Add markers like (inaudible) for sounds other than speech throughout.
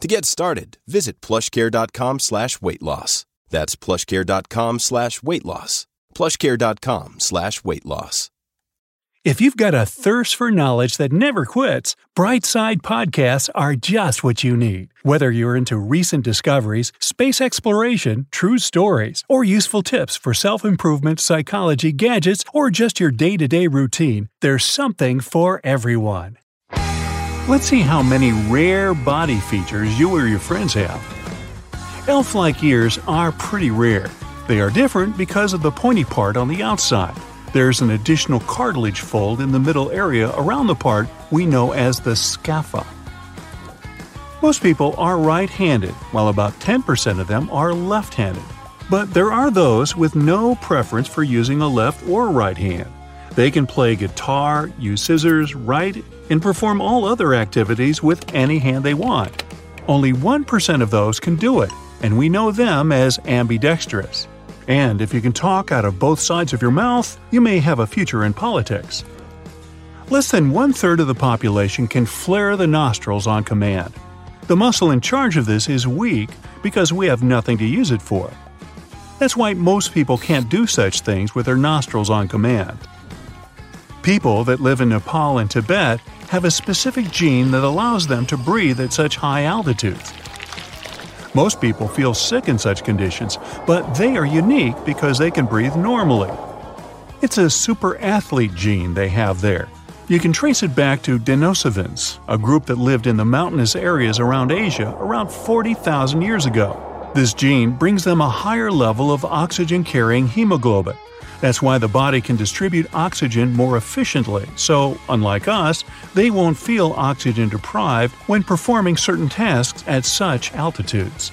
To get started, visit plushcare.com slash weight loss. That's plushcare.com slash weight loss. Plushcare.com slash weight loss. If you've got a thirst for knowledge that never quits, Brightside Podcasts are just what you need. Whether you're into recent discoveries, space exploration, true stories, or useful tips for self improvement, psychology, gadgets, or just your day to day routine, there's something for everyone. Let's see how many rare body features you or your friends have. Elf like ears are pretty rare. They are different because of the pointy part on the outside. There's an additional cartilage fold in the middle area around the part we know as the scapha. Most people are right handed, while about 10% of them are left handed. But there are those with no preference for using a left or right hand. They can play guitar, use scissors, write, and perform all other activities with any hand they want. Only 1% of those can do it, and we know them as ambidextrous. And if you can talk out of both sides of your mouth, you may have a future in politics. Less than one third of the population can flare the nostrils on command. The muscle in charge of this is weak because we have nothing to use it for. That's why most people can't do such things with their nostrils on command. People that live in Nepal and Tibet have a specific gene that allows them to breathe at such high altitudes. Most people feel sick in such conditions, but they are unique because they can breathe normally. It's a super athlete gene they have there. You can trace it back to Denisovans, a group that lived in the mountainous areas around Asia around 40,000 years ago. This gene brings them a higher level of oxygen carrying hemoglobin. That's why the body can distribute oxygen more efficiently, so, unlike us, they won't feel oxygen deprived when performing certain tasks at such altitudes.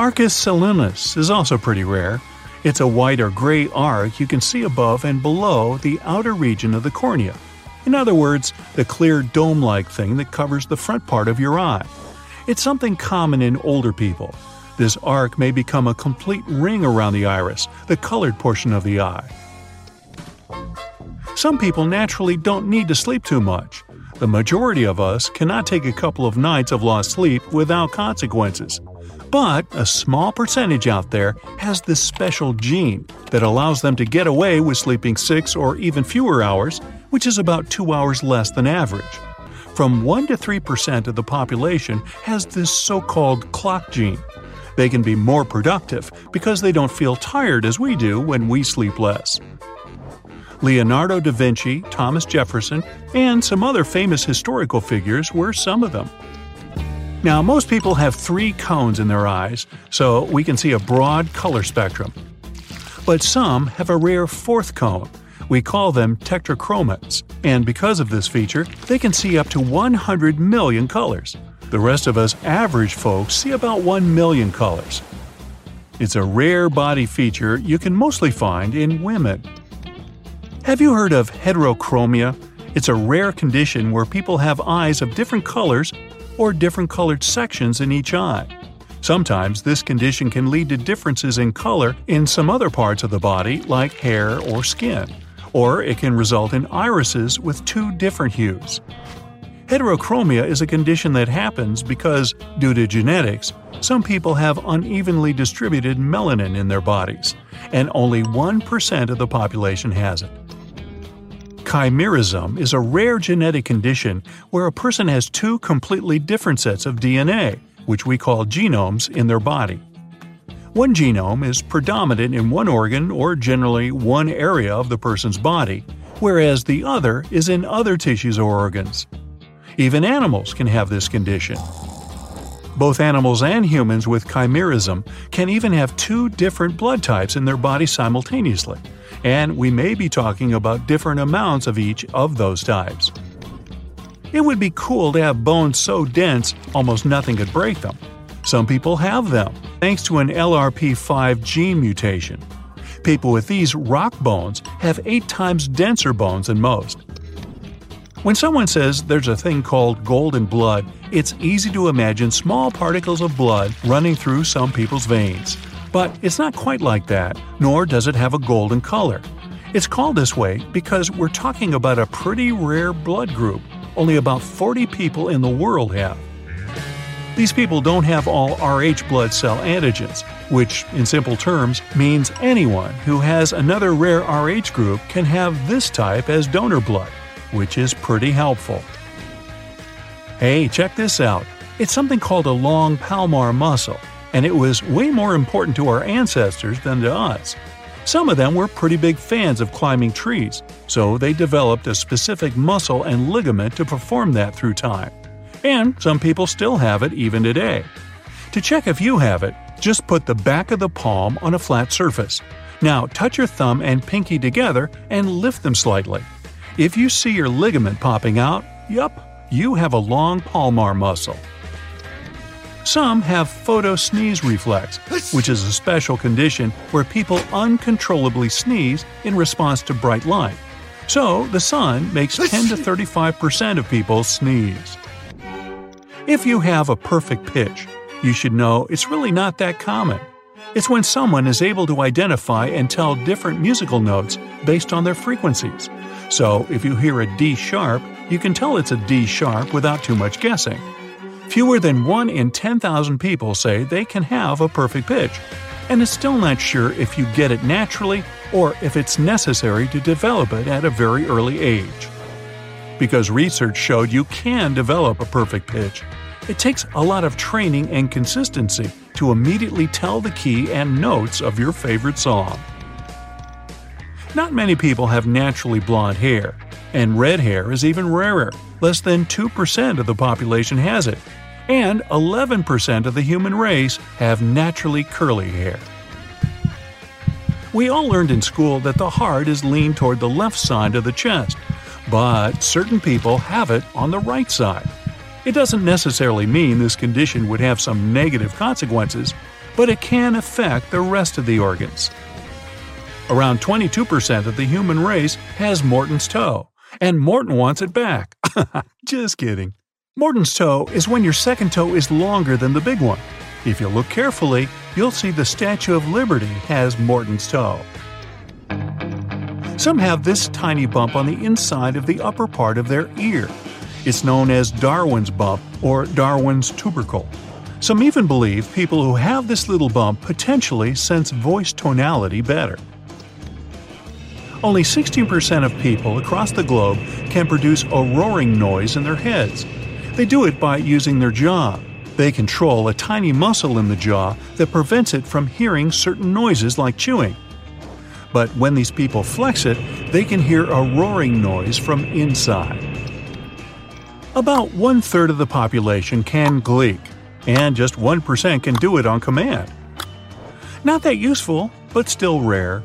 Arcus senilis is also pretty rare. It's a white or gray arc you can see above and below the outer region of the cornea. In other words, the clear dome like thing that covers the front part of your eye. It's something common in older people. This arc may become a complete ring around the iris, the colored portion of the eye. Some people naturally don't need to sleep too much. The majority of us cannot take a couple of nights of lost sleep without consequences. But a small percentage out there has this special gene that allows them to get away with sleeping six or even fewer hours, which is about two hours less than average. From 1 to 3% of the population has this so called clock gene. They can be more productive because they don't feel tired as we do when we sleep less. Leonardo da Vinci, Thomas Jefferson, and some other famous historical figures were some of them. Now, most people have three cones in their eyes, so we can see a broad color spectrum. But some have a rare fourth cone. We call them tetrachromats, and because of this feature, they can see up to 100 million colors. The rest of us average folks see about 1 million colors. It's a rare body feature you can mostly find in women. Have you heard of heterochromia? It's a rare condition where people have eyes of different colors or different colored sections in each eye. Sometimes this condition can lead to differences in color in some other parts of the body, like hair or skin. or it can result in irises with two different hues. Heterochromia is a condition that happens because, due to genetics, some people have unevenly distributed melanin in their bodies, and only 1% of the population has it. Chimerism is a rare genetic condition where a person has two completely different sets of DNA, which we call genomes, in their body. One genome is predominant in one organ or generally one area of the person's body, whereas the other is in other tissues or organs. Even animals can have this condition. Both animals and humans with chimerism can even have two different blood types in their body simultaneously, and we may be talking about different amounts of each of those types. It would be cool to have bones so dense almost nothing could break them. Some people have them, thanks to an LRP5 gene mutation. People with these rock bones have 8 times denser bones than most. When someone says there's a thing called golden blood, it's easy to imagine small particles of blood running through some people's veins. But it's not quite like that, nor does it have a golden color. It's called this way because we're talking about a pretty rare blood group only about 40 people in the world have. These people don't have all Rh blood cell antigens, which, in simple terms, means anyone who has another rare Rh group can have this type as donor blood which is pretty helpful. Hey, check this out. It's something called a long palmar muscle, and it was way more important to our ancestors than to us. Some of them were pretty big fans of climbing trees, so they developed a specific muscle and ligament to perform that through time. And some people still have it even today. To check if you have it, just put the back of the palm on a flat surface. Now touch your thumb and pinky together and lift them slightly. If you see your ligament popping out, yup, you have a long palmar muscle. Some have photosneeze reflex, which is a special condition where people uncontrollably sneeze in response to bright light. So, the sun makes 10 to 35% of people sneeze. If you have a perfect pitch, you should know it's really not that common. It's when someone is able to identify and tell different musical notes based on their frequencies. So, if you hear a D sharp, you can tell it's a D sharp without too much guessing. Fewer than 1 in 10,000 people say they can have a perfect pitch, and is still not sure if you get it naturally or if it's necessary to develop it at a very early age. Because research showed you can develop a perfect pitch, it takes a lot of training and consistency to immediately tell the key and notes of your favorite song. Not many people have naturally blonde hair, and red hair is even rarer. Less than 2% of the population has it, and 11% of the human race have naturally curly hair. We all learned in school that the heart is leaned toward the left side of the chest, but certain people have it on the right side. It doesn't necessarily mean this condition would have some negative consequences, but it can affect the rest of the organs. Around 22% of the human race has Morton's toe, and Morton wants it back. (laughs) Just kidding. Morton's toe is when your second toe is longer than the big one. If you look carefully, you'll see the Statue of Liberty has Morton's toe. Some have this tiny bump on the inside of the upper part of their ear. It's known as Darwin's bump or Darwin's tubercle. Some even believe people who have this little bump potentially sense voice tonality better. Only 16% of people across the globe can produce a roaring noise in their heads. They do it by using their jaw. They control a tiny muscle in the jaw that prevents it from hearing certain noises like chewing. But when these people flex it, they can hear a roaring noise from inside. About one third of the population can gleek, and just 1% can do it on command. Not that useful, but still rare.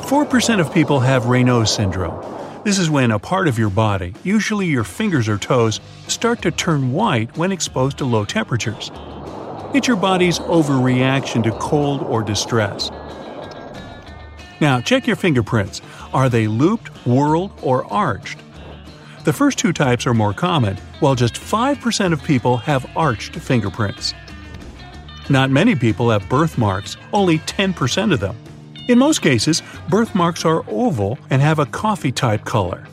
4% of people have Raynaud's syndrome. This is when a part of your body, usually your fingers or toes, start to turn white when exposed to low temperatures. It's your body's overreaction to cold or distress. Now, check your fingerprints. Are they looped, whorled, or arched? The first two types are more common, while just 5% of people have arched fingerprints. Not many people have birthmarks, only 10% of them. In most cases, birthmarks are oval and have a coffee type color.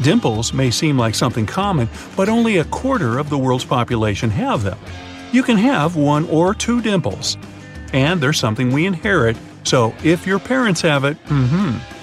Dimples may seem like something common, but only a quarter of the world's population have them. You can have one or two dimples. And they're something we inherit, so if your parents have it, mm hmm.